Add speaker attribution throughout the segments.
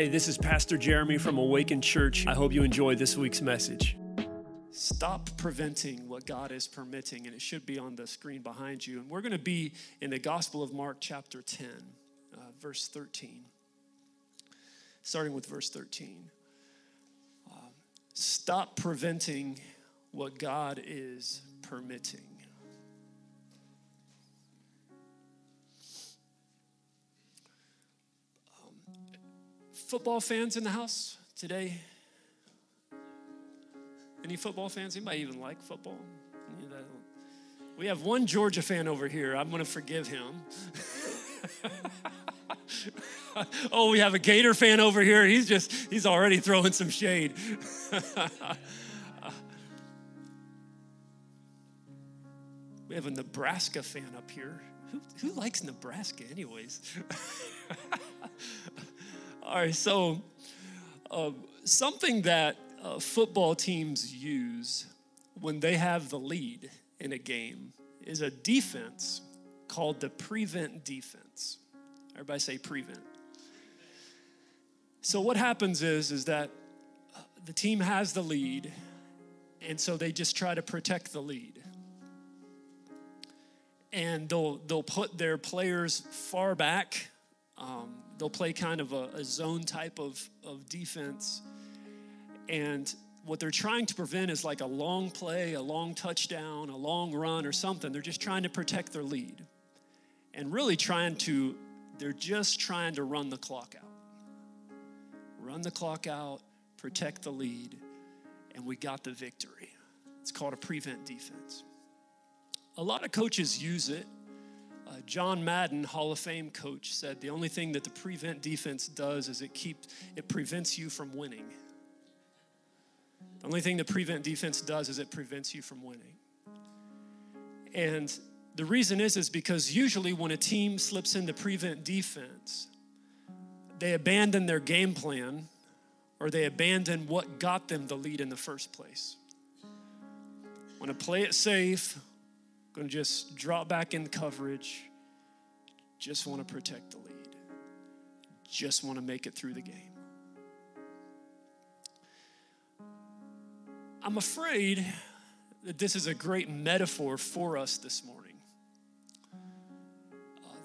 Speaker 1: Hey, this is Pastor Jeremy from Awakened Church. I hope you enjoy this week's message. Stop preventing what God is permitting, and it should be on the screen behind you. And we're going to be in the Gospel of Mark, chapter 10, uh, verse 13. Starting with verse 13. Uh, stop preventing what God is permitting. Football fans in the house today? Any football fans? Anybody even like football? We have one Georgia fan over here. I'm going to forgive him. oh, we have a Gator fan over here. He's just, he's already throwing some shade. we have a Nebraska fan up here. Who, who likes Nebraska, anyways? All right, so uh, something that uh, football teams use when they have the lead in a game is a defense called the prevent defense. Everybody say prevent. So what happens is is that uh, the team has the lead and so they just try to protect the lead. And they'll they'll put their players far back um, they'll play kind of a, a zone type of, of defense. And what they're trying to prevent is like a long play, a long touchdown, a long run, or something. They're just trying to protect their lead. And really trying to, they're just trying to run the clock out. Run the clock out, protect the lead, and we got the victory. It's called a prevent defense. A lot of coaches use it uh, John Madden, Hall of Fame coach, said the only thing that the prevent defense does is it keeps it prevents you from winning. The only thing the prevent defense does is it prevents you from winning. And the reason is is because usually when a team slips into prevent defense, they abandon their game plan or they abandon what got them the lead in the first place. Want to play it safe, Going to just drop back in coverage. Just want to protect the lead. Just want to make it through the game. I'm afraid that this is a great metaphor for us this morning. Uh,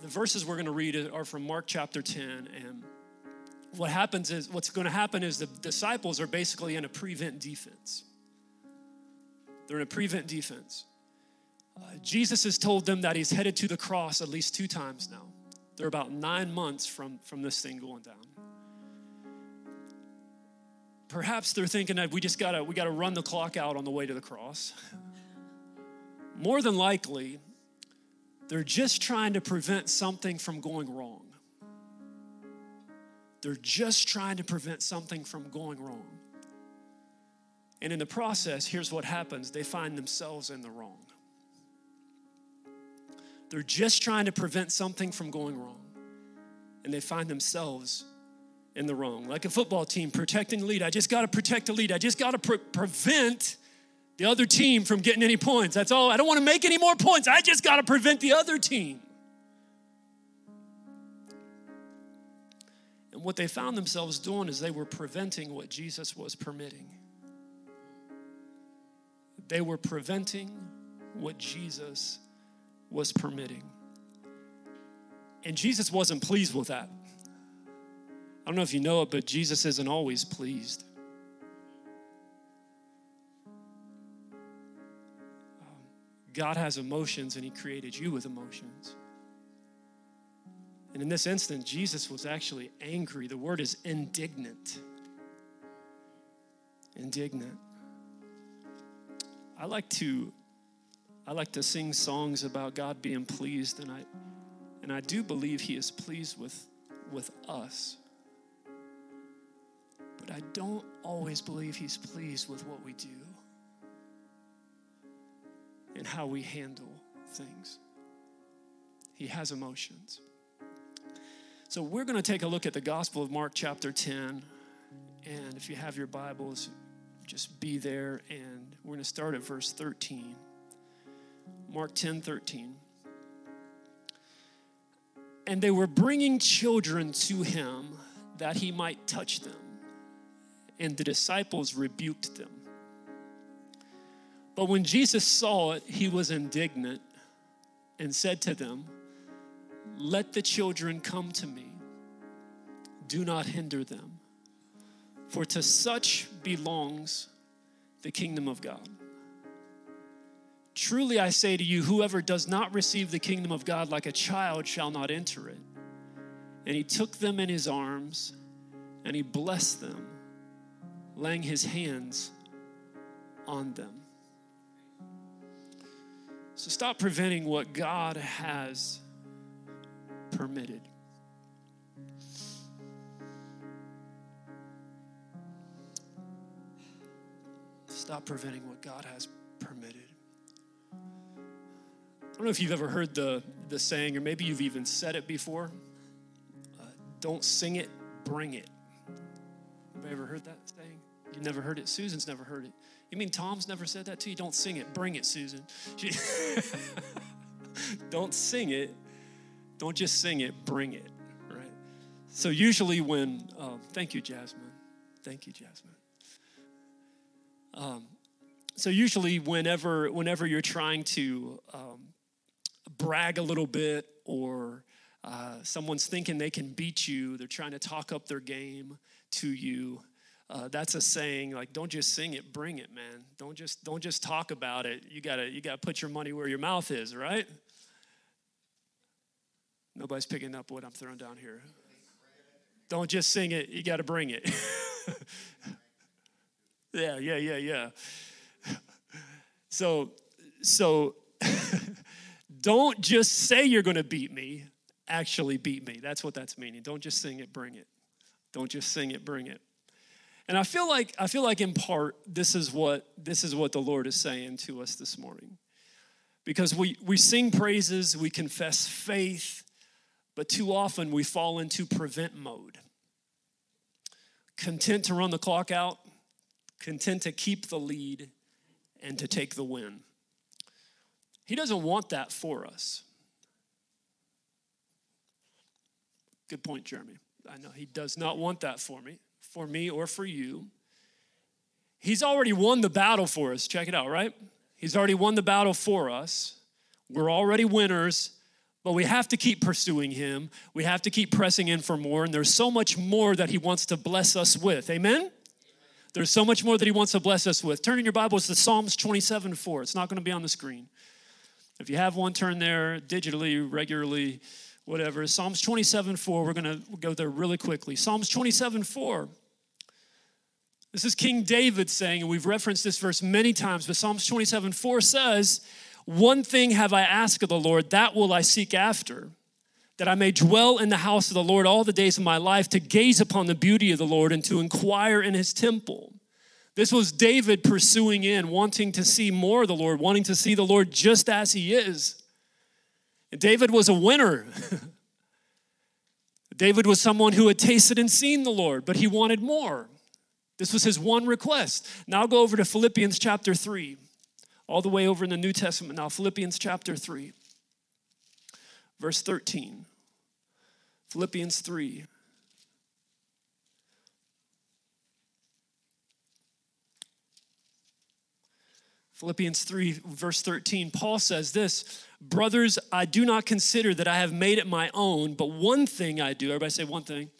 Speaker 1: the verses we're going to read are from Mark chapter 10 and what happens is what's going to happen is the disciples are basically in a prevent defense. They're in a prevent defense. Jesus has told them that he's headed to the cross at least two times now. They're about nine months from, from this thing going down. Perhaps they're thinking that we just gotta we gotta run the clock out on the way to the cross. More than likely, they're just trying to prevent something from going wrong. They're just trying to prevent something from going wrong. And in the process, here's what happens they find themselves in the wrong. They're just trying to prevent something from going wrong. And they find themselves in the wrong. Like a football team protecting the lead. I just got to protect the lead. I just got to pre- prevent the other team from getting any points. That's all. I don't want to make any more points. I just got to prevent the other team. And what they found themselves doing is they were preventing what Jesus was permitting. They were preventing what Jesus was permitting. And Jesus wasn't pleased with that. I don't know if you know it, but Jesus isn't always pleased. Um, God has emotions and He created you with emotions. And in this instant, Jesus was actually angry. The word is indignant. Indignant. I like to I like to sing songs about God being pleased, and I, and I do believe He is pleased with, with us. But I don't always believe He's pleased with what we do and how we handle things. He has emotions. So we're going to take a look at the Gospel of Mark, chapter 10. And if you have your Bibles, just be there. And we're going to start at verse 13. Mark 10 13. And they were bringing children to him that he might touch them. And the disciples rebuked them. But when Jesus saw it, he was indignant and said to them, Let the children come to me, do not hinder them, for to such belongs the kingdom of God. Truly I say to you, whoever does not receive the kingdom of God like a child shall not enter it. And he took them in his arms and he blessed them, laying his hands on them. So stop preventing what God has permitted. Stop preventing what God has I don't know if you've ever heard the, the saying, or maybe you've even said it before. Uh, don't sing it, bring it. Have ever heard that saying? You've never heard it? Susan's never heard it. You mean Tom's never said that to you? Don't sing it, bring it, Susan. She, don't sing it, don't just sing it, bring it, right? So usually when, um, thank you, Jasmine. Thank you, Jasmine. Um, so usually whenever whenever you're trying to um, brag a little bit or uh, someone's thinking they can beat you, they're trying to talk up their game to you. Uh, that's a saying like don't just sing it bring it man. Don't just don't just talk about it. You gotta you gotta put your money where your mouth is right? Nobody's picking up what i'm throwing down here. Don't just sing it you gotta bring it. Yeah yeah yeah yeah. So so don't just say you're going to beat me, actually beat me. That's what that's meaning. Don't just sing it, bring it. Don't just sing it, bring it. And I feel like I feel like in part this is what this is what the Lord is saying to us this morning. Because we we sing praises, we confess faith, but too often we fall into prevent mode. Content to run the clock out, content to keep the lead and to take the win. He doesn't want that for us. Good point, Jeremy. I know he does not want that for me, for me or for you. He's already won the battle for us. Check it out, right? He's already won the battle for us. We're already winners, but we have to keep pursuing him. We have to keep pressing in for more, and there's so much more that he wants to bless us with. Amen? There's so much more that he wants to bless us with. Turn in your Bibles to Psalms 27 4. It's not going to be on the screen. If you have one, turn there digitally, regularly, whatever. Psalms 27 4, we're going to go there really quickly. Psalms 27 4. This is King David saying, and we've referenced this verse many times, but Psalms 27 4 says, One thing have I asked of the Lord, that will I seek after, that I may dwell in the house of the Lord all the days of my life, to gaze upon the beauty of the Lord and to inquire in his temple. This was David pursuing in, wanting to see more of the Lord, wanting to see the Lord just as he is. And David was a winner. David was someone who had tasted and seen the Lord, but he wanted more. This was his one request. Now go over to Philippians chapter 3, all the way over in the New Testament now. Philippians chapter 3, verse 13. Philippians 3, Philippians 3, verse 13, Paul says this Brothers, I do not consider that I have made it my own, but one thing I do. Everybody say one thing.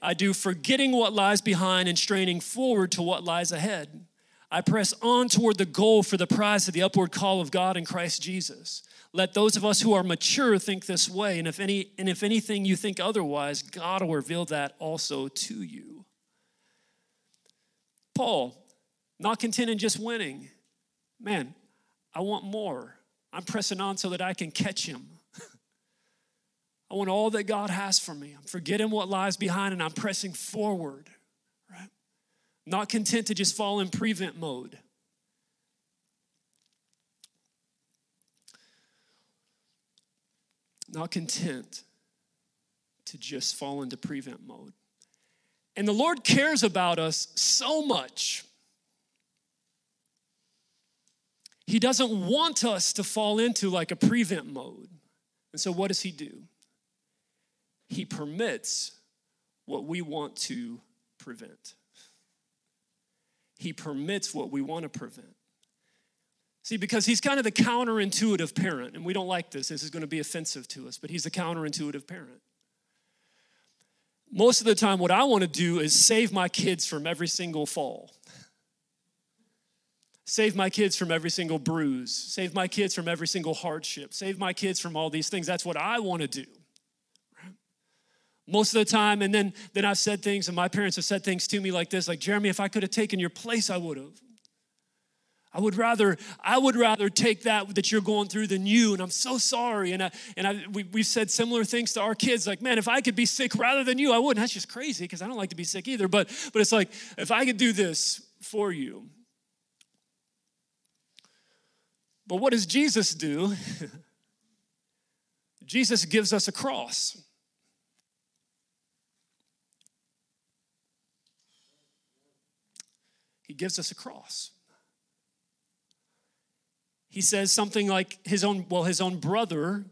Speaker 1: I do, forgetting what lies behind and straining forward to what lies ahead. I press on toward the goal for the prize of the upward call of God in Christ Jesus. Let those of us who are mature think this way, and if any and if anything you think otherwise, God will reveal that also to you. Paul, not content in just winning, man, I want more. I'm pressing on so that I can catch him. I want all that God has for me. I'm forgetting what lies behind and I'm pressing forward, right? Not content to just fall in prevent mode. Not content to just fall into prevent mode. And the Lord cares about us so much He doesn't want us to fall into like a prevent mode. And so, what does He do? He permits what we want to prevent. He permits what we want to prevent. See, because he's kind of the counterintuitive parent, and we don't like this. This is going to be offensive to us, but he's the counterintuitive parent. Most of the time, what I want to do is save my kids from every single fall, save my kids from every single bruise, save my kids from every single hardship, save my kids from all these things. That's what I want to do. Most of the time, and then, then I've said things, and my parents have said things to me like this, like, Jeremy, if I could have taken your place, I would have. I would rather I would rather take that that you're going through than you, and I'm so sorry. And I, and I, we, we've said similar things to our kids, like, man, if I could be sick rather than you, I wouldn't. That's just crazy because I don't like to be sick either. But but it's like if I could do this for you. But what does Jesus do? Jesus gives us a cross. He gives us a cross he says something like his own, well, his own brother,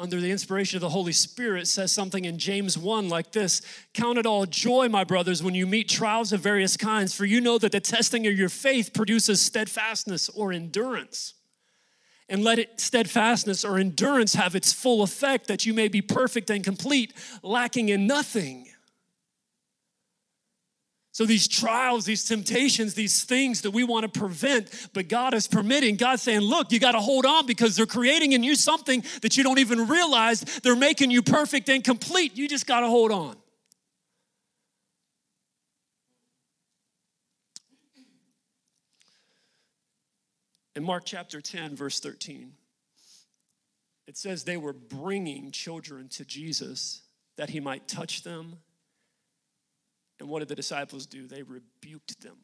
Speaker 1: under the inspiration of the Holy Spirit, says something in James 1 like this Count it all joy, my brothers, when you meet trials of various kinds, for you know that the testing of your faith produces steadfastness or endurance. And let it steadfastness or endurance have its full effect, that you may be perfect and complete, lacking in nothing. So, these trials, these temptations, these things that we want to prevent, but God is permitting, God's saying, Look, you got to hold on because they're creating in you something that you don't even realize. They're making you perfect and complete. You just got to hold on. In Mark chapter 10, verse 13, it says they were bringing children to Jesus that he might touch them and what did the disciples do? They rebuked them.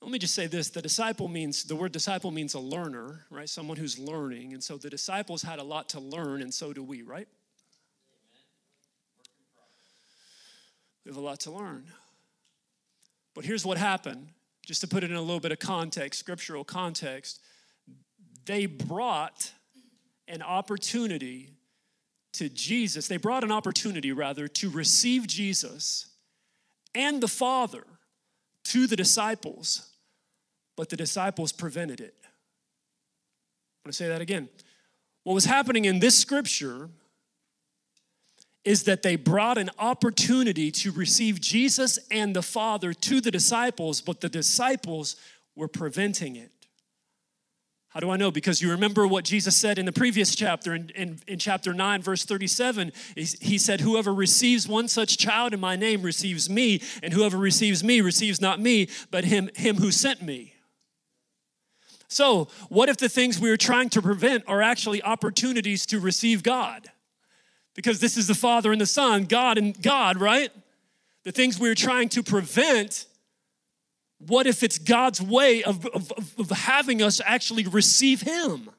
Speaker 1: Let me just say this the disciple means, the word disciple means a learner, right? Someone who's learning. And so the disciples had a lot to learn, and so do we, right? We have a lot to learn. But here's what happened, just to put it in a little bit of context, scriptural context. They brought an opportunity to Jesus, they brought an opportunity rather to receive Jesus and the Father to the disciples, but the disciples prevented it. I'm gonna say that again. What was happening in this scripture is that they brought an opportunity to receive Jesus and the Father to the disciples, but the disciples were preventing it. How do I know? Because you remember what Jesus said in the previous chapter, in, in, in chapter 9, verse 37. He said, Whoever receives one such child in my name receives me, and whoever receives me receives not me, but him, him who sent me. So, what if the things we are trying to prevent are actually opportunities to receive God? Because this is the Father and the Son, God and God, right? The things we are trying to prevent what if it's God's way of, of, of having us actually receive Him?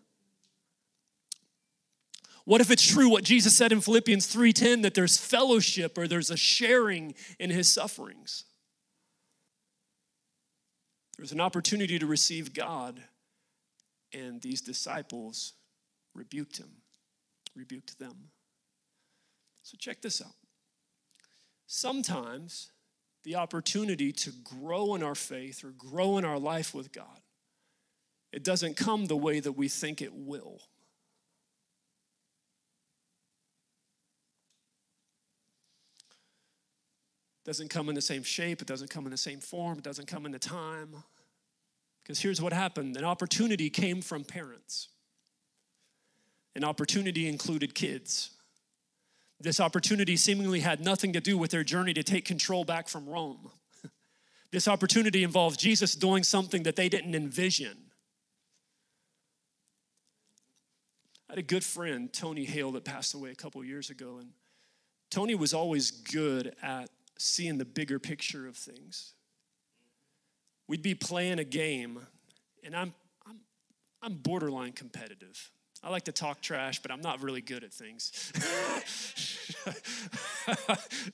Speaker 1: What if it's true what Jesus said in Philippians 3:10 that there's fellowship or there's a sharing in his sufferings? There's an opportunity to receive God and these disciples rebuked him, rebuked them. So check this out. Sometimes the opportunity to grow in our faith or grow in our life with God, it doesn't come the way that we think it will. It doesn't come in the same shape, it doesn't come in the same form, it doesn't come in the time. Because here's what happened an opportunity came from parents, an opportunity included kids. This opportunity seemingly had nothing to do with their journey to take control back from Rome. This opportunity involved Jesus doing something that they didn't envision. I had a good friend, Tony Hale, that passed away a couple years ago. And Tony was always good at seeing the bigger picture of things. We'd be playing a game, and I'm, I'm, I'm borderline competitive. I like to talk trash, but I'm not really good at things.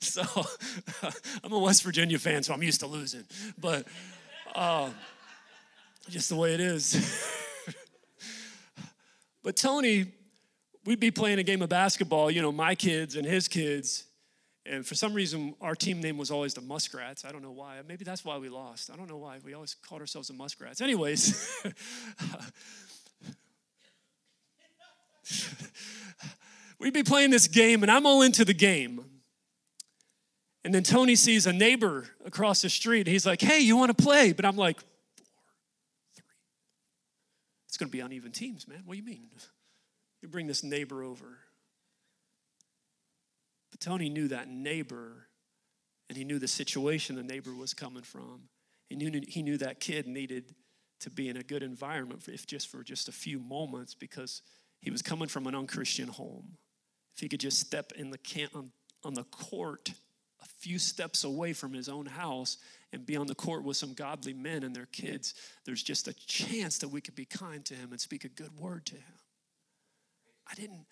Speaker 1: so I'm a West Virginia fan, so I'm used to losing. But uh, just the way it is. but Tony we'd be playing a game of basketball, you know, my kids and his kids. And for some reason, our team name was always the Muskrats. I don't know why. Maybe that's why we lost. I don't know why. We always called ourselves the Muskrats. Anyways, we'd be playing this game, and I'm all into the game. And then Tony sees a neighbor across the street. He's like, hey, you want to play? But I'm like, four, three. It's going to be uneven teams, man. What do you mean? You bring this neighbor over. But Tony knew that neighbor, and he knew the situation the neighbor was coming from. He knew, he knew that kid needed to be in a good environment, if just for just a few moments, because he was coming from an unchristian home. If he could just step in the camp on, on the court a few steps away from his own house and be on the court with some godly men and their kids, there's just a chance that we could be kind to him and speak a good word to him. I didn't,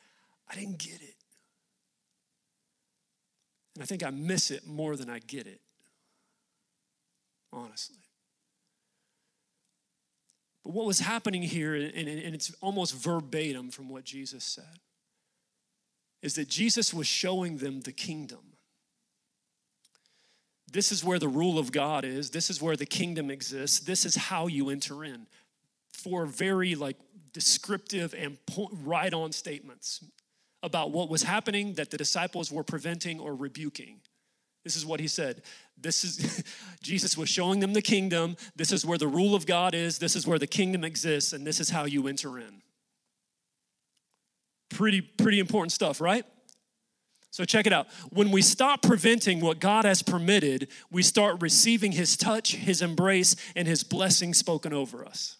Speaker 1: I didn't get it. And I think I miss it more than I get it, honestly. But what was happening here, and it's almost verbatim from what Jesus said, is that Jesus was showing them the kingdom. This is where the rule of God is. This is where the kingdom exists. This is how you enter in. Four very like descriptive and right on statements about what was happening that the disciples were preventing or rebuking. This is what he said. This is Jesus was showing them the kingdom. This is where the rule of God is. This is where the kingdom exists and this is how you enter in. Pretty pretty important stuff, right? So check it out. When we stop preventing what God has permitted, we start receiving his touch, his embrace and his blessing spoken over us.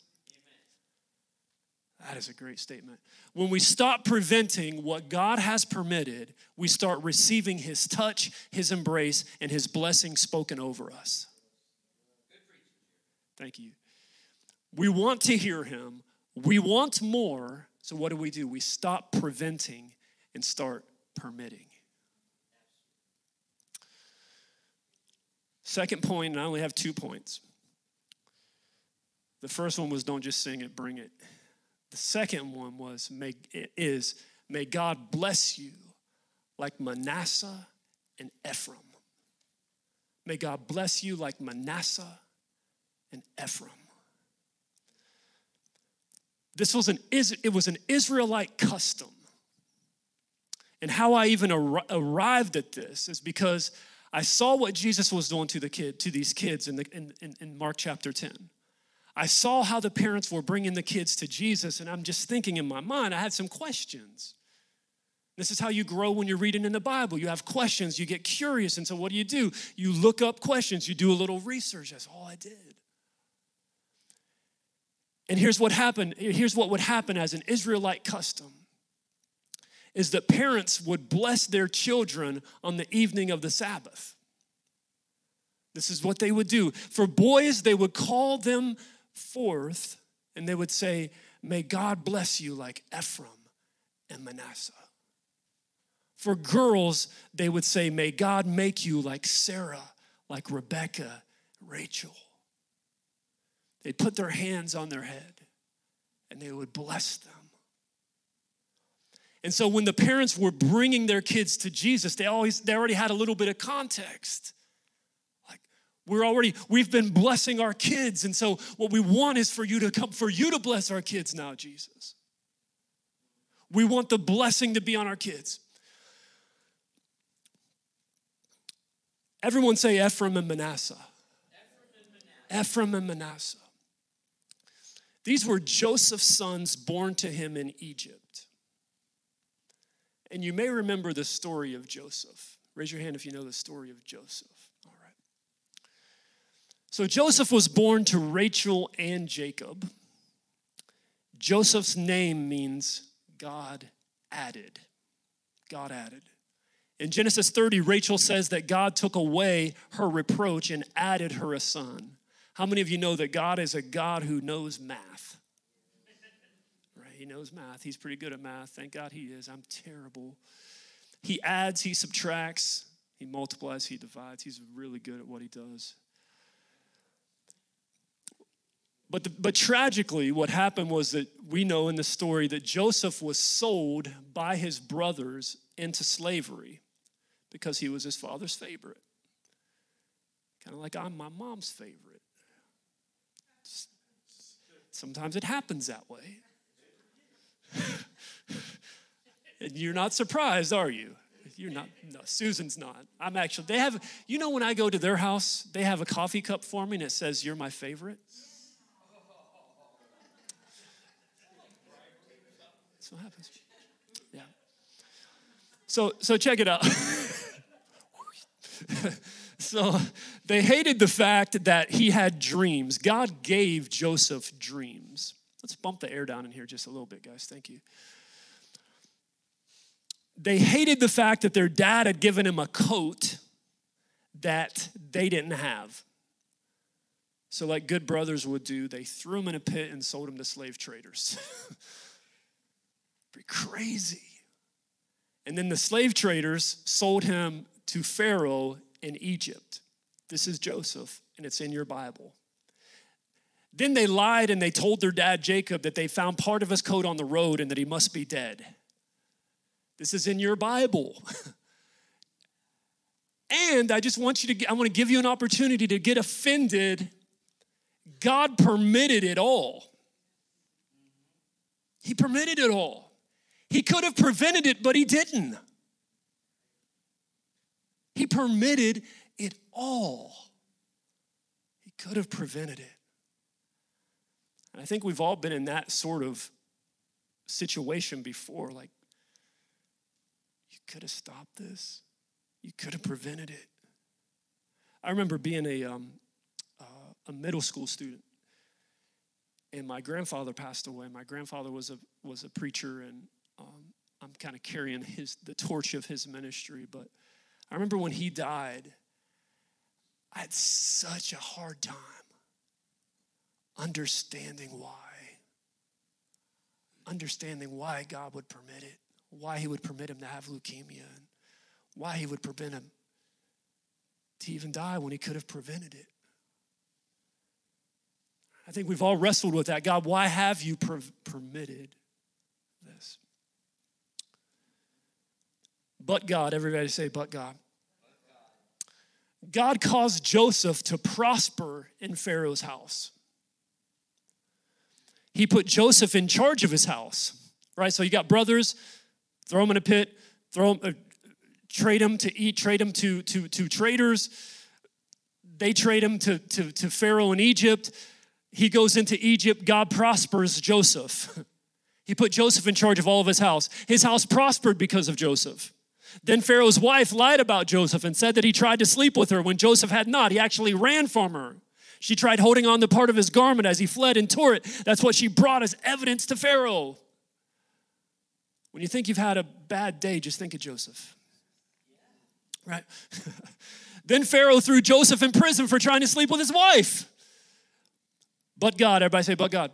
Speaker 1: That is a great statement. When we stop preventing what God has permitted, we start receiving His touch, His embrace, and His blessing spoken over us. Thank you. We want to hear Him, we want more. So, what do we do? We stop preventing and start permitting. Second point, and I only have two points. The first one was don't just sing it, bring it. The second one was may, is may God bless you like Manasseh and Ephraim. May God bless you like Manasseh and Ephraim. This was an it was an Israelite custom. And how I even ar- arrived at this is because I saw what Jesus was doing to the kid to these kids in, the, in, in, in Mark chapter 10. I saw how the parents were bringing the kids to Jesus, and I'm just thinking in my mind, I had some questions. This is how you grow when you're reading in the Bible. You have questions, you get curious, and so what do you do? You look up questions, you do a little research. That's all I did. And here's what happened. Here's what would happen as an Israelite custom is that parents would bless their children on the evening of the Sabbath. This is what they would do. For boys, they would call them forth and they would say, May God bless you like Ephraim and Manasseh. For girls, they would say, May God make you like Sarah, like Rebecca, Rachel. They'd put their hands on their head and they would bless them. And so when the parents were bringing their kids to Jesus, they always they already had a little bit of context. We're already, we've been blessing our kids. And so what we want is for you to come, for you to bless our kids now, Jesus. We want the blessing to be on our kids. Everyone say Ephraim and Manasseh. Ephraim and Manasseh. These were Joseph's sons born to him in Egypt. And you may remember the story of Joseph. Raise your hand if you know the story of Joseph. So Joseph was born to Rachel and Jacob. Joseph's name means God added. God added. In Genesis 30, Rachel says that God took away her reproach and added her a son. How many of you know that God is a God who knows math? Right? He knows math. He's pretty good at math. Thank God he is. I'm terrible. He adds, he subtracts, he multiplies, he divides. He's really good at what he does. But, the, but tragically, what happened was that we know in the story that Joseph was sold by his brothers into slavery because he was his father's favorite. Kind of like I'm my mom's favorite. Sometimes it happens that way. and you're not surprised, are you? You're not, no, Susan's not. I'm actually, they have, you know, when I go to their house, they have a coffee cup for me and it says, You're my favorite. That's what happens. Yeah. So, so check it out. so they hated the fact that he had dreams. God gave Joseph dreams. Let's bump the air down in here just a little bit, guys. Thank you. They hated the fact that their dad had given him a coat that they didn't have. So, like good brothers would do, they threw him in a pit and sold him to slave traders. Pretty crazy. And then the slave traders sold him to Pharaoh in Egypt. This is Joseph, and it's in your Bible. Then they lied and they told their dad Jacob that they found part of his coat on the road and that he must be dead. This is in your Bible. and I just want you to, I want to give you an opportunity to get offended. God permitted it all. He permitted it all. He could have prevented it, but he didn't. He permitted it all. He could have prevented it. And I think we've all been in that sort of situation before. Like, you could have stopped this, you could have prevented it. I remember being a, um, uh, a middle school student, and my grandfather passed away. My grandfather was a, was a preacher, and um, I'm kind of carrying his, the torch of his ministry. But I remember when he died, I had such a hard time understanding why. Understanding why God would permit it, why He would permit him to have leukemia, and why He would prevent him to even die when He could have prevented it. I think we've all wrestled with that. God, why have you per- permitted this? But God, everybody say, but God. God caused Joseph to prosper in Pharaoh's house he put Joseph in charge of his house, right? So you got brothers, throw them in a pit, throw them, uh, trade them to eat, trade them to, to, to traders. They trade him to, to, to Pharaoh in Egypt. He goes into Egypt. God prospers Joseph. He put Joseph in charge of all of his house. His house prospered because of Joseph. Then Pharaoh's wife lied about Joseph and said that he tried to sleep with her when Joseph had not. He actually ran from her. She tried holding on to part of his garment as he fled and tore it. That's what she brought as evidence to Pharaoh. When you think you've had a bad day, just think of Joseph. Right? then Pharaoh threw Joseph in prison for trying to sleep with his wife. But God, everybody say, but God.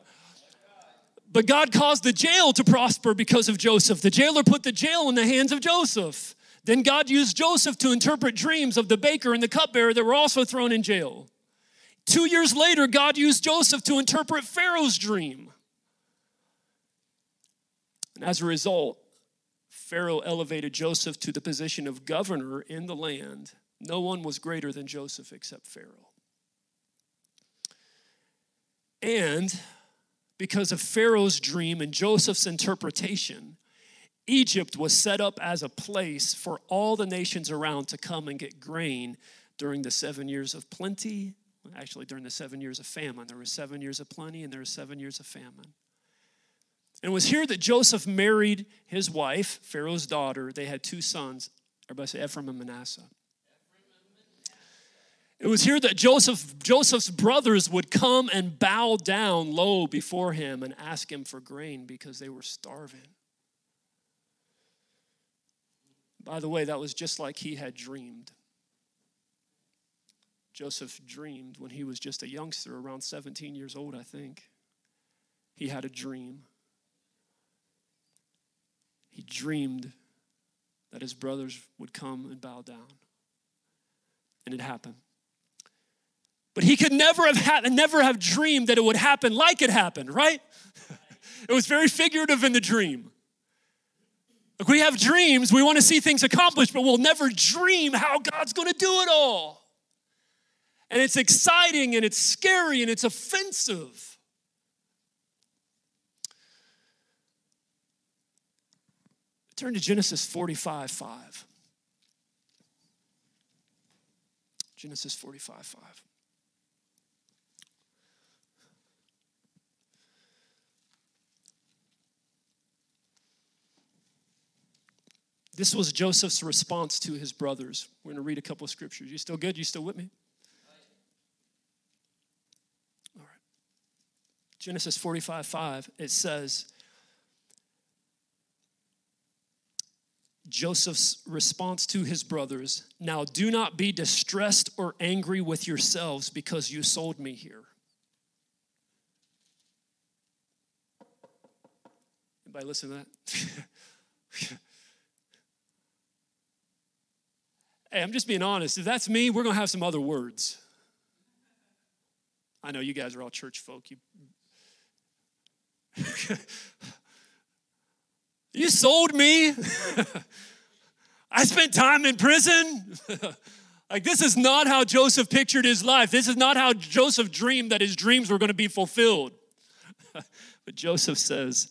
Speaker 1: But God caused the jail to prosper because of Joseph. The jailer put the jail in the hands of Joseph. Then God used Joseph to interpret dreams of the baker and the cupbearer that were also thrown in jail. Two years later, God used Joseph to interpret Pharaoh's dream. And as a result, Pharaoh elevated Joseph to the position of governor in the land. No one was greater than Joseph except Pharaoh. And because of Pharaoh's dream and Joseph's interpretation, Egypt was set up as a place for all the nations around to come and get grain during the seven years of plenty Actually, during the seven years of famine, there were seven years of plenty and there were seven years of famine. And it was here that Joseph married his wife, Pharaoh's daughter. They had two sons. Everybody say Ephraim and Manasseh. It was here that Joseph, Joseph's brothers would come and bow down low before him and ask him for grain because they were starving. By the way, that was just like he had dreamed. Joseph dreamed when he was just a youngster, around 17 years old, I think. He had a dream. He dreamed that his brothers would come and bow down. And it happened. But he could never have had, never have dreamed that it would happen like it happened, right? it was very figurative in the dream. Like we have dreams, we want to see things accomplished, but we'll never dream how God's going to do it all. And it's exciting and it's scary and it's offensive. Turn to Genesis 45 5. Genesis 45 5. This was Joseph's response to his brothers. We're going to read a couple of scriptures. You still good? You still with me? All right. Genesis 45 5, it says, Joseph's response to his brothers Now do not be distressed or angry with yourselves because you sold me here. Anybody listen to that? Hey, I'm just being honest. If that's me, we're going to have some other words. I know you guys are all church folk. You, you sold me. I spent time in prison. like, this is not how Joseph pictured his life. This is not how Joseph dreamed that his dreams were going to be fulfilled. but Joseph says,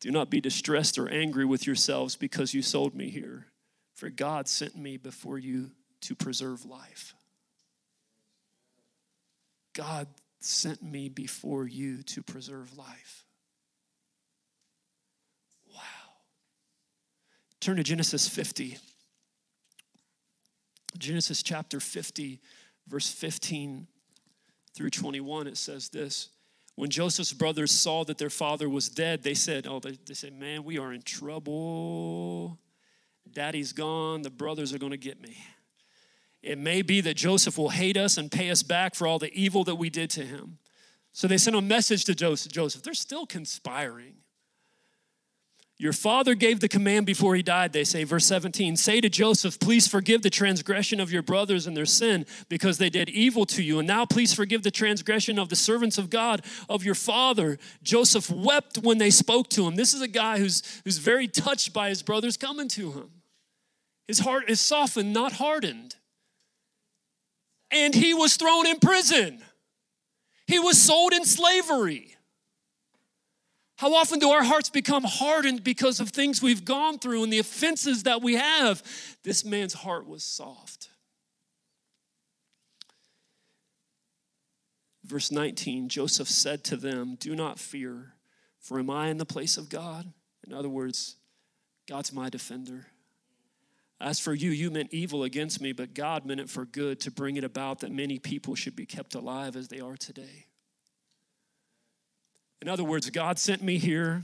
Speaker 1: Do not be distressed or angry with yourselves because you sold me here. For God sent me before you to preserve life. God sent me before you to preserve life. Wow. Turn to Genesis 50. Genesis chapter 50, verse 15 through 21, it says this. When Joseph's brothers saw that their father was dead, they said, Oh, they, they said, Man, we are in trouble. Daddy's gone, the brothers are going to get me. It may be that Joseph will hate us and pay us back for all the evil that we did to him. So they sent a message to Joseph. They're still conspiring. Your father gave the command before he died, they say. Verse 17 Say to Joseph, Please forgive the transgression of your brothers and their sin, because they did evil to you. And now please forgive the transgression of the servants of God, of your father. Joseph wept when they spoke to him. This is a guy who's, who's very touched by his brothers coming to him. His heart is softened, not hardened. And he was thrown in prison. He was sold in slavery. How often do our hearts become hardened because of things we've gone through and the offenses that we have? This man's heart was soft. Verse 19 Joseph said to them, Do not fear, for am I in the place of God? In other words, God's my defender. As for you, you meant evil against me, but God meant it for good to bring it about that many people should be kept alive as they are today. In other words, God sent me here.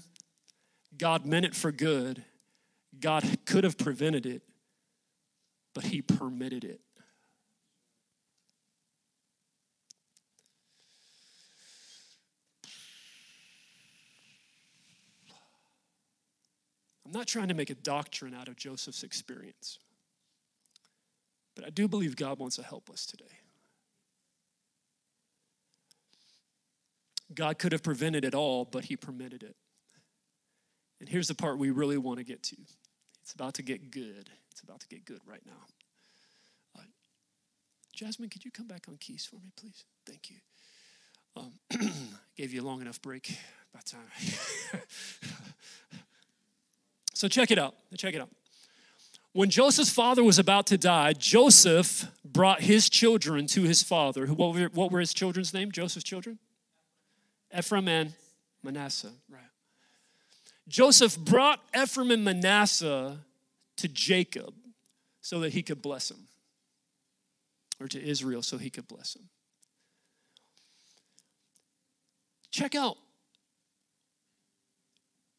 Speaker 1: God meant it for good. God could have prevented it, but He permitted it. Not trying to make a doctrine out of Joseph's experience, but I do believe God wants to help us today. God could have prevented it all, but He permitted it. And here's the part we really want to get to it's about to get good. It's about to get good right now. Uh, Jasmine, could you come back on keys for me, please? Thank you. Um, gave you a long enough break. About time. So check it out. Check it out. When Joseph's father was about to die, Joseph brought his children to his father. What were, what were his children's name? Joseph's children? Ephraim and Manasseh, right. Joseph brought Ephraim and Manasseh to Jacob so that he could bless him, or to Israel so he could bless him. Check out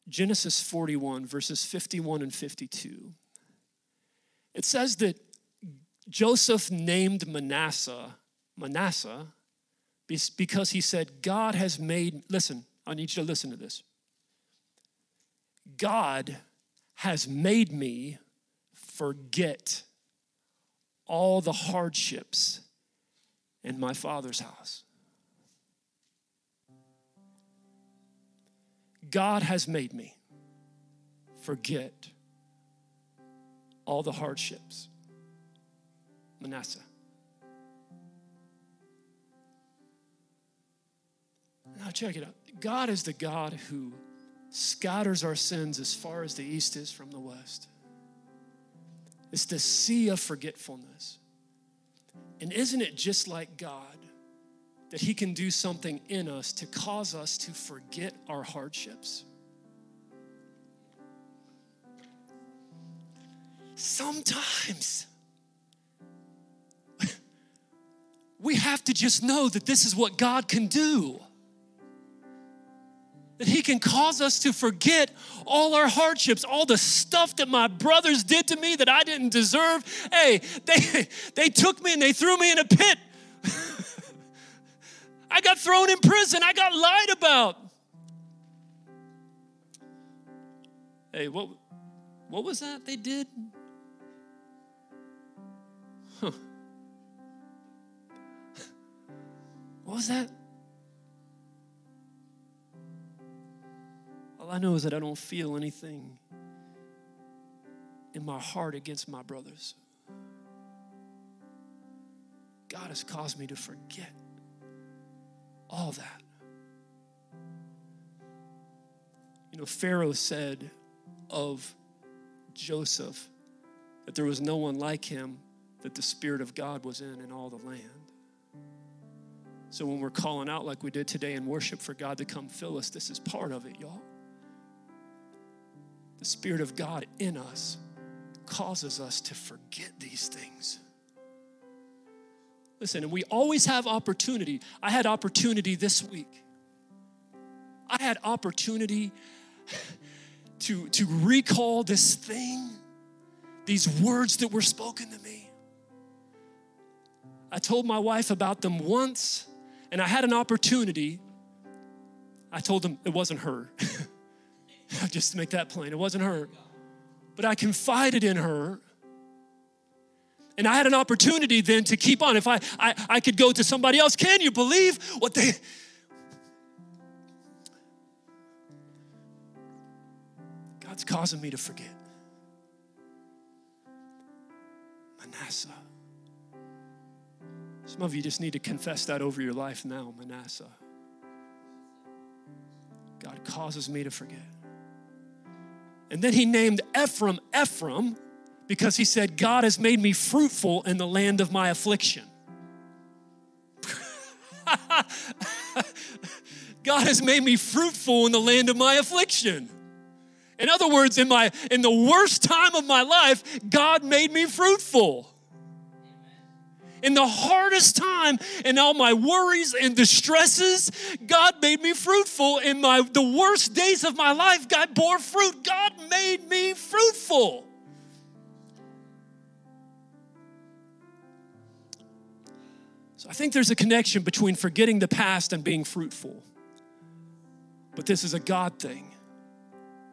Speaker 1: Genesis 41, verses 51 and 52. It says that Joseph named Manasseh Manasseh because he said, God has made, listen, I need you to listen to this. God has made me forget all the hardships in my Father's house. God has made me forget all the hardships. Manasseh. Now, check it out. God is the God who scatters our sins as far as the east is from the west. It's the sea of forgetfulness. And isn't it just like God that He can do something in us to cause us to forget our hardships? Sometimes we have to just know that this is what God can do. That He can cause us to forget all our hardships, all the stuff that my brothers did to me that I didn't deserve. Hey, they, they took me and they threw me in a pit. I got thrown in prison, I got lied about. Hey, what, what was that they did? Huh. What was that? All I know is that I don't feel anything in my heart against my brothers. God has caused me to forget all that. You know, Pharaoh said of Joseph that there was no one like him that the Spirit of God was in in all the land. So when we're calling out like we did today in worship for God to come fill us, this is part of it, y'all. The Spirit of God in us causes us to forget these things. Listen, and we always have opportunity. I had opportunity this week. I had opportunity to, to recall this thing, these words that were spoken to me. I told my wife about them once, and I had an opportunity. I told them it wasn't her. Just to make that plain, it wasn't her. But I confided in her. And I had an opportunity then to keep on. If I, I, I could go to somebody else, can you believe what they. God's causing me to forget. Manasseh. Some of you just need to confess that over your life now, Manasseh. God causes me to forget. And then he named Ephraim Ephraim because he said, God has made me fruitful in the land of my affliction. God has made me fruitful in the land of my affliction. In other words, in my in the worst time of my life, God made me fruitful in the hardest time and all my worries and distresses, God made me fruitful. In my the worst days of my life, God bore fruit. God made me fruitful. So I think there's a connection between forgetting the past and being fruitful. But this is a God thing.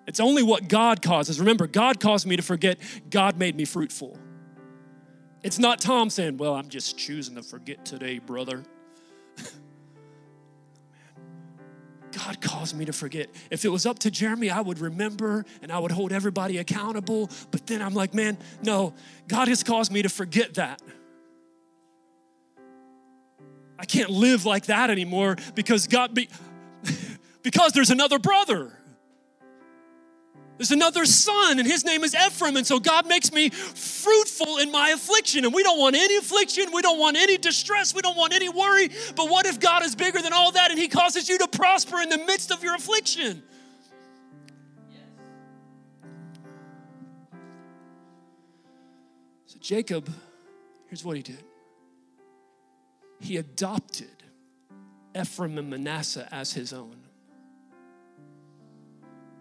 Speaker 1: It's only what God causes. Remember, God caused me to forget, God made me fruitful. It's not Tom saying, Well, I'm just choosing to forget today, brother. God caused me to forget. If it was up to Jeremy, I would remember and I would hold everybody accountable. But then I'm like, man, no, God has caused me to forget that. I can't live like that anymore because God be because there's another brother. There's another son, and his name is Ephraim. And so God makes me fruitful in my affliction. And we don't want any affliction. We don't want any distress. We don't want any worry. But what if God is bigger than all that and he causes you to prosper in the midst of your affliction? So Jacob, here's what he did he adopted Ephraim and Manasseh as his own.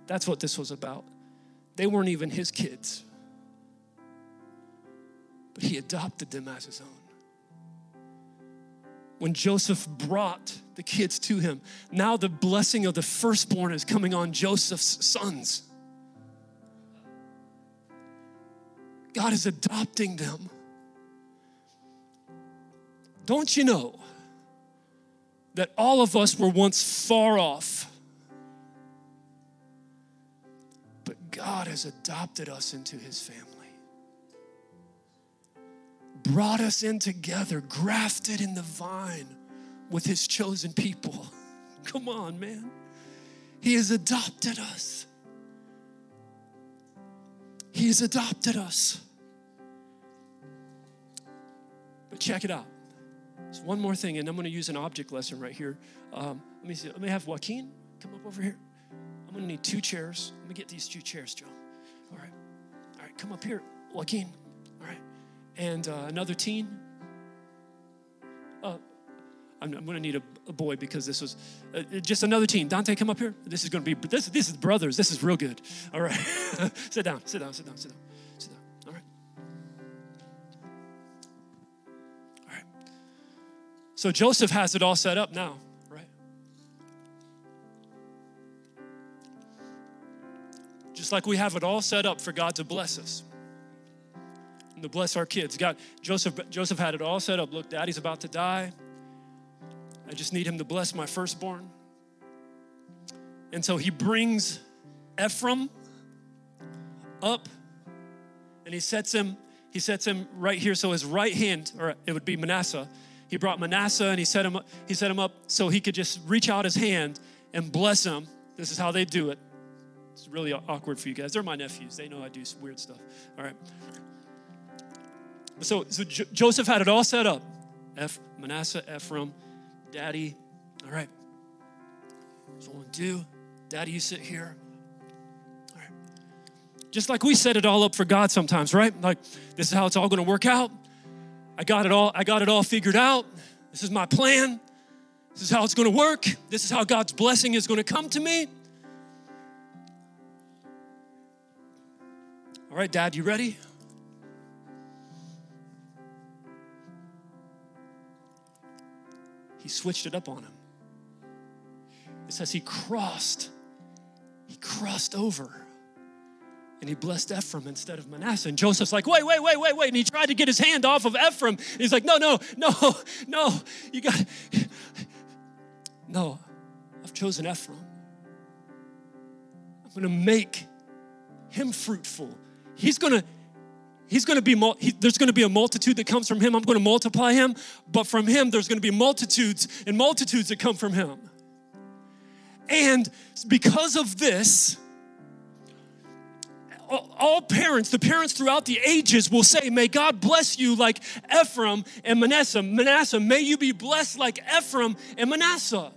Speaker 1: That's what this was about. They weren't even his kids, but he adopted them as his own. When Joseph brought the kids to him, now the blessing of the firstborn is coming on Joseph's sons. God is adopting them. Don't you know that all of us were once far off? But God has adopted us into his family, brought us in together, grafted in the vine with his chosen people. Come on, man. He has adopted us. He has adopted us. But check it out. There's one more thing, and I'm going to use an object lesson right here. Um, let me see. Let me have Joaquin come up over here. I'm going to need two chairs. Let me get these two chairs, Joe. All right. All right, come up here, Joaquin. All right. And uh, another teen. Uh, I'm, I'm going to need a, a, boy because this was uh, just another teen. Dante, come up here. This is going to be, this, this is brothers. This is real good. All right. sit down, sit down, sit down, sit down. So Joseph has it all set up now, right? Just like we have it all set up for God to bless us. And to bless our kids. God, Joseph, Joseph had it all set up. Look, daddy's about to die. I just need him to bless my firstborn. And so he brings Ephraim up and he sets him, he sets him right here. So his right hand, or it would be Manasseh, he brought Manasseh and he set him up, he set him up so he could just reach out his hand and bless him. This is how they do it. It's really awkward for you guys. They're my nephews. They know I do weird stuff. All right. So, so Joseph had it all set up. F, Manasseh, Ephraim, Daddy. All right. So we'll do. Daddy, you sit here. All right. Just like we set it all up for God sometimes, right? Like this is how it's all going to work out. I got it all, I got it all figured out. This is my plan. This is how it's going to work. This is how God's blessing is going to come to me. All right, Dad, you ready? He switched it up on him. It says he crossed, he crossed over and he blessed Ephraim instead of Manasseh. And Joseph's like, wait, wait, wait, wait, wait. And he tried to get his hand off of Ephraim. He's like, no, no, no, no, you got, no, I've chosen Ephraim. I'm going to make him fruitful. He's going to, he's going to be, he, there's going to be a multitude that comes from him. I'm going to multiply him. But from him, there's going to be multitudes and multitudes that come from him. And because of this, all parents, the parents throughout the ages will say, May God bless you like Ephraim and Manasseh. Manasseh, may you be blessed like Ephraim and Manasseh.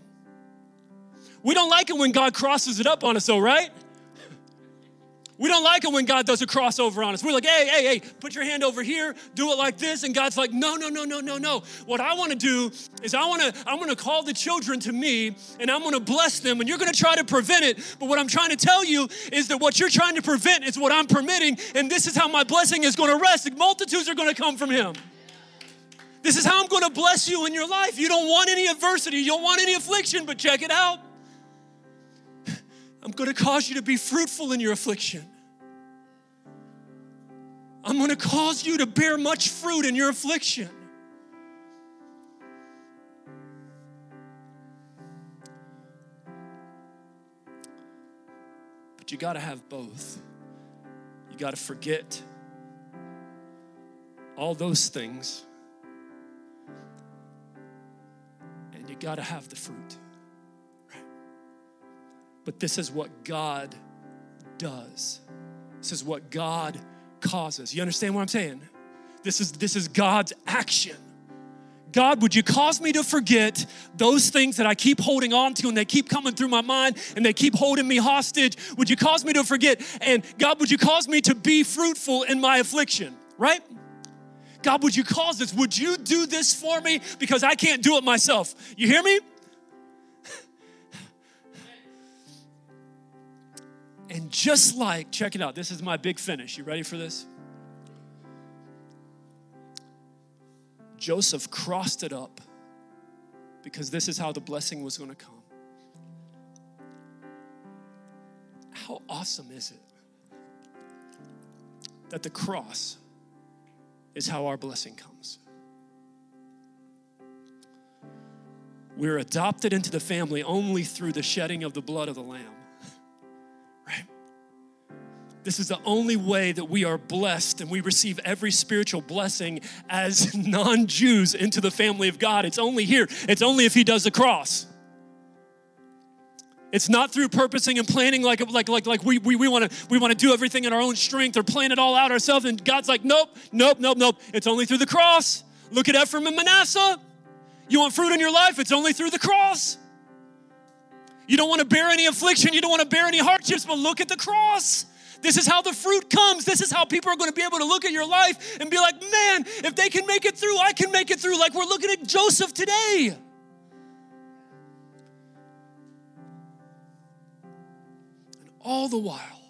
Speaker 1: We don't like it when God crosses it up on us, though, right? We don't like it when God does a crossover on us. We're like, hey, hey, hey, put your hand over here, do it like this. And God's like, no, no, no, no, no, no. What I want to do is I want to I'm going to call the children to me and I'm going to bless them and you're going to try to prevent it. But what I'm trying to tell you is that what you're trying to prevent is what I'm permitting and this is how my blessing is going to rest. Multitudes are going to come from him. This is how I'm going to bless you in your life. You don't want any adversity, you don't want any affliction, but check it out. I'm going to cause you to be fruitful in your affliction. I'm going to cause you to bear much fruit in your affliction. But you got to have both. You got to forget all those things, and you got to have the fruit. But this is what God does. This is what God causes. You understand what I'm saying? This is this is God's action. God, would you cause me to forget those things that I keep holding on to and they keep coming through my mind and they keep holding me hostage? Would you cause me to forget? And God, would you cause me to be fruitful in my affliction, right? God, would you cause this? Would you do this for me? Because I can't do it myself. You hear me? And just like, check it out, this is my big finish. You ready for this? Joseph crossed it up because this is how the blessing was going to come. How awesome is it that the cross is how our blessing comes? we're adopted into the family only through the shedding of the blood of the Lamb. This is the only way that we are blessed and we receive every spiritual blessing as non Jews into the family of God. It's only here, it's only if He does the cross. It's not through purposing and planning like, like, like, like we, we, we want to we wanna do everything in our own strength or plan it all out ourselves. And God's like, nope, nope, nope, nope. It's only through the cross. Look at Ephraim and Manasseh. You want fruit in your life? It's only through the cross. You don't want to bear any affliction, you don't want to bear any hardships, but look at the cross. This is how the fruit comes. This is how people are going to be able to look at your life and be like, man, if they can make it through, I can make it through. Like we're looking at Joseph today. And all the while,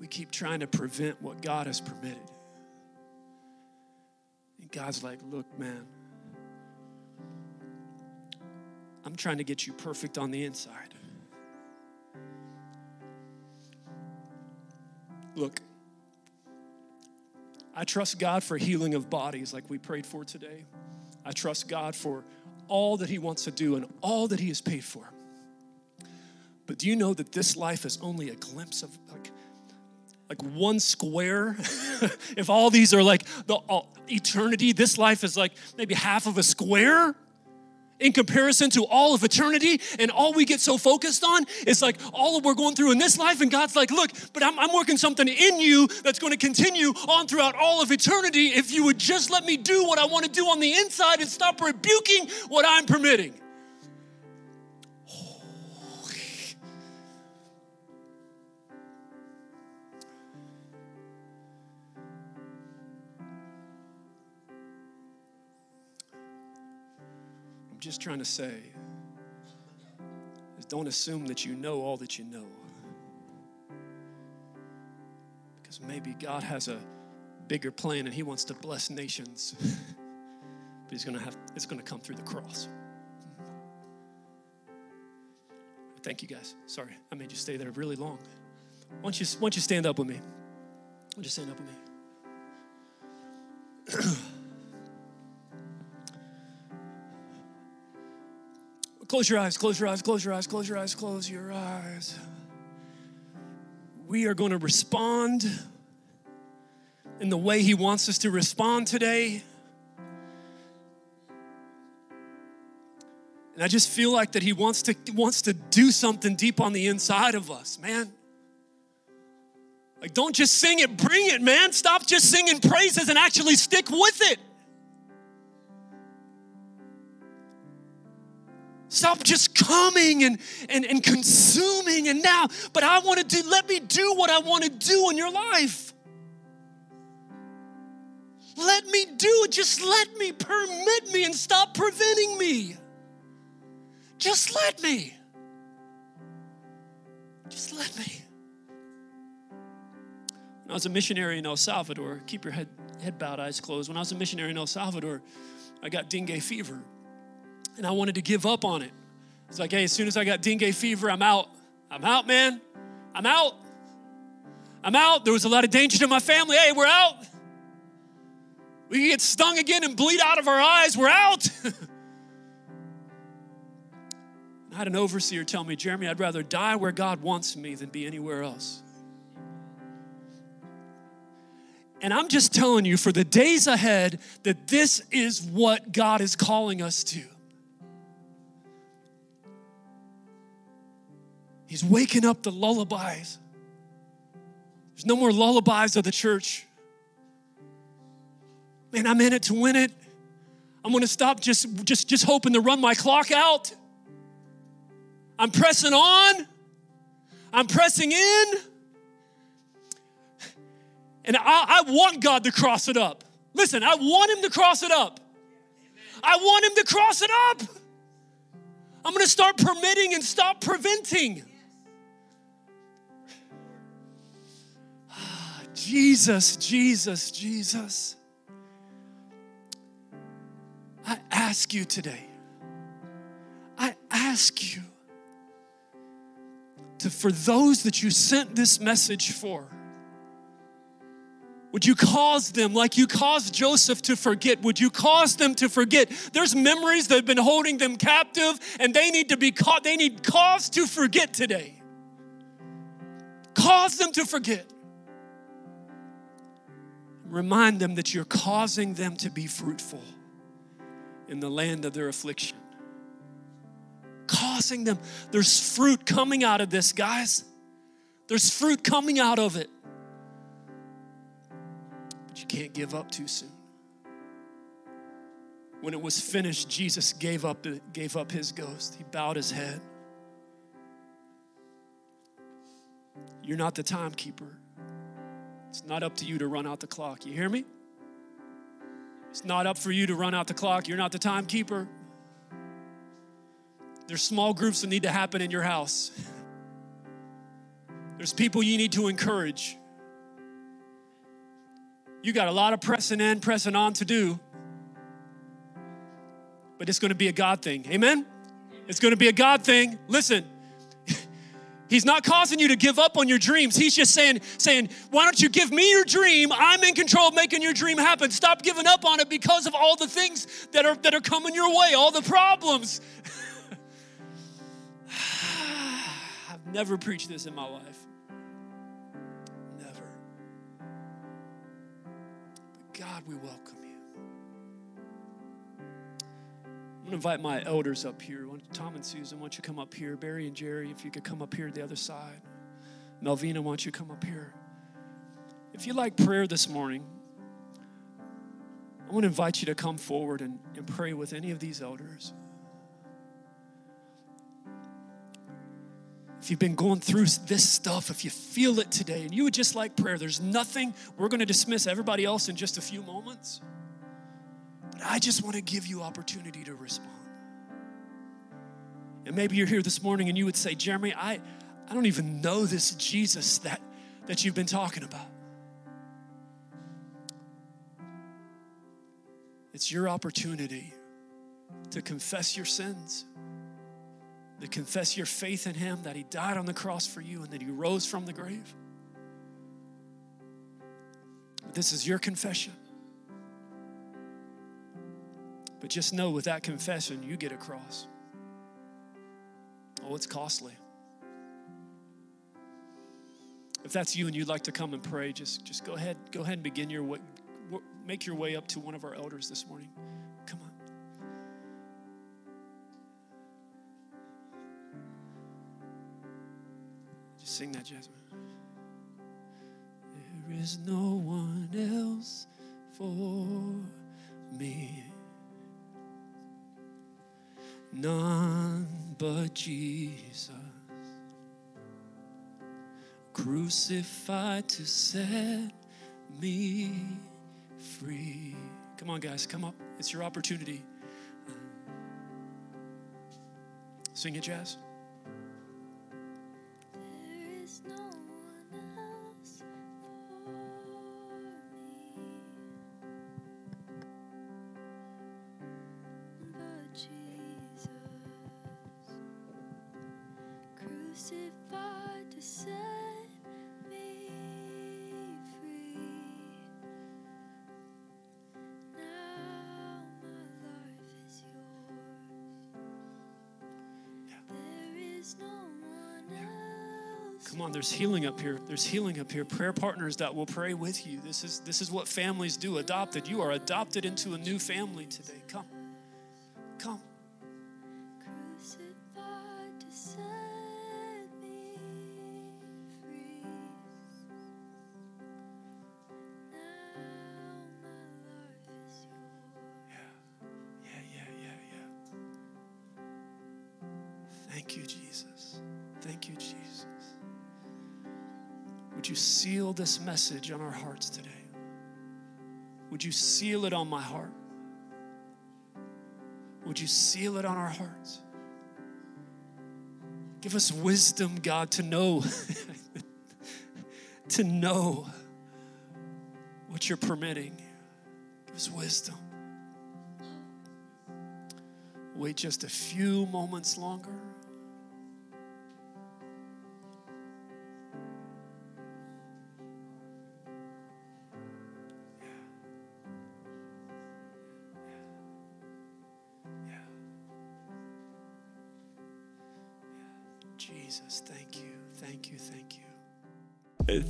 Speaker 1: we keep trying to prevent what God has permitted. And God's like, look, man, I'm trying to get you perfect on the inside. Look, I trust God for healing of bodies like we prayed for today. I trust God for all that He wants to do and all that He has paid for. But do you know that this life is only a glimpse of like, like one square? if all these are like the all, eternity, this life is like maybe half of a square in comparison to all of eternity and all we get so focused on is like all we're going through in this life. And god's like look but I'm, I'm, working something in you that's going to continue on throughout all of eternity. If you would just let me do what i want to do on the inside and stop rebuking what i'm permitting just trying to say is don't assume that you know all that you know. Because maybe God has a bigger plan and he wants to bless nations. but he's going to have it's going to come through the cross. Thank you guys. Sorry, I made you stay there really long. Why don't you, why don't you stand up with me? Why don't you stand up with me? Close your eyes, close your eyes, close your eyes, close your eyes, close your eyes. We are going to respond in the way He wants us to respond today. And I just feel like that He wants to, wants to do something deep on the inside of us, man. Like, don't just sing it, bring it, man. Stop just singing praises and actually stick with it. Stop just coming and, and, and consuming and now, but I want to do, let me do what I want to do in your life. Let me do it. Just let me, permit me, and stop preventing me. Just let me. Just let me. When I was a missionary in El Salvador, keep your head, head bowed, eyes closed. When I was a missionary in El Salvador, I got dengue fever and I wanted to give up on it. It's like, hey, as soon as I got dengue fever, I'm out. I'm out, man. I'm out. I'm out. There was a lot of danger to my family. Hey, we're out. We can get stung again and bleed out of our eyes. We're out. I had an overseer tell me, Jeremy, I'd rather die where God wants me than be anywhere else. And I'm just telling you for the days ahead that this is what God is calling us to. He's waking up the lullabies. There's no more lullabies of the church. Man, I'm in it to win it. I'm to stop just, just, just hoping to run my clock out. I'm pressing on. I'm pressing in. And I, I want God to cross it up. Listen, I want Him to cross it up. I want Him to cross it up. I'm to start permitting and stop preventing. Jesus, Jesus, Jesus. I ask you today, I ask you to, for those that you sent this message for, Would you cause them, like you caused Joseph to forget, would you cause them to forget? There's memories that have been holding them captive and they need to be caught, they need cause to forget today. Cause them to forget. Remind them that you're causing them to be fruitful in the land of their affliction. Causing them. There's fruit coming out of this, guys. There's fruit coming out of it. But you can't give up too soon. When it was finished, Jesus gave up, gave up his ghost. He bowed his head. You're not the timekeeper. It's not up to you to run out the clock. You hear me? It's not up for you to run out the clock. You're not the timekeeper. There's small groups that need to happen in your house. There's people you need to encourage. You got a lot of pressing in, pressing on to do, but it's going to be a God thing. Amen? It's going to be a God thing. Listen, He's not causing you to give up on your dreams. He's just saying, saying, why don't you give me your dream? I'm in control of making your dream happen. Stop giving up on it because of all the things that are that are coming your way, all the problems. I've never preached this in my life. Never. But God, we welcome I'm going to invite my elders up here. Tom and Susan, why don't you come up here? Barry and Jerry, if you could come up here to the other side. Melvina, why don't you come up here? If you like prayer this morning, I want to invite you to come forward and, and pray with any of these elders. If you've been going through this stuff, if you feel it today and you would just like prayer, there's nothing, we're going to dismiss everybody else in just a few moments. I just want to give you opportunity to respond. And maybe you're here this morning and you would say, Jeremy, I, I don't even know this Jesus that, that you've been talking about. It's your opportunity to confess your sins, to confess your faith in Him, that He died on the cross for you and that He rose from the grave. This is your confession. But just know with that confession, you get a cross. Oh, it's costly. If that's you and you'd like to come and pray, just, just go ahead, go ahead and begin your way, make your way up to one of our elders this morning. Come on. Just sing that, Jasmine. There is no one else for me none but Jesus, crucified to set me free. Come on, guys, come up. It's your opportunity. Sing it, Jazz. Come on, there's healing up here. There's healing up here. Prayer partners that will pray with you. This is this is what families do. Adopted. You are adopted into a new family today. Come. Come. This message on our hearts today? Would you seal it on my heart? Would you seal it on our hearts? Give us wisdom, God, to know, to know what you're permitting. Give us wisdom. Wait just a few moments longer.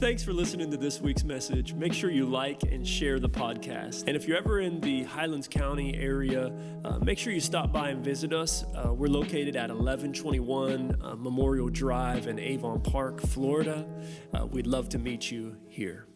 Speaker 1: Thanks for listening to this week's message. Make sure you like and share the podcast. And if you're ever in the Highlands County area, uh, make sure you stop by and visit us. Uh, we're located at 1121 uh, Memorial Drive in Avon Park, Florida. Uh, we'd love to meet you here.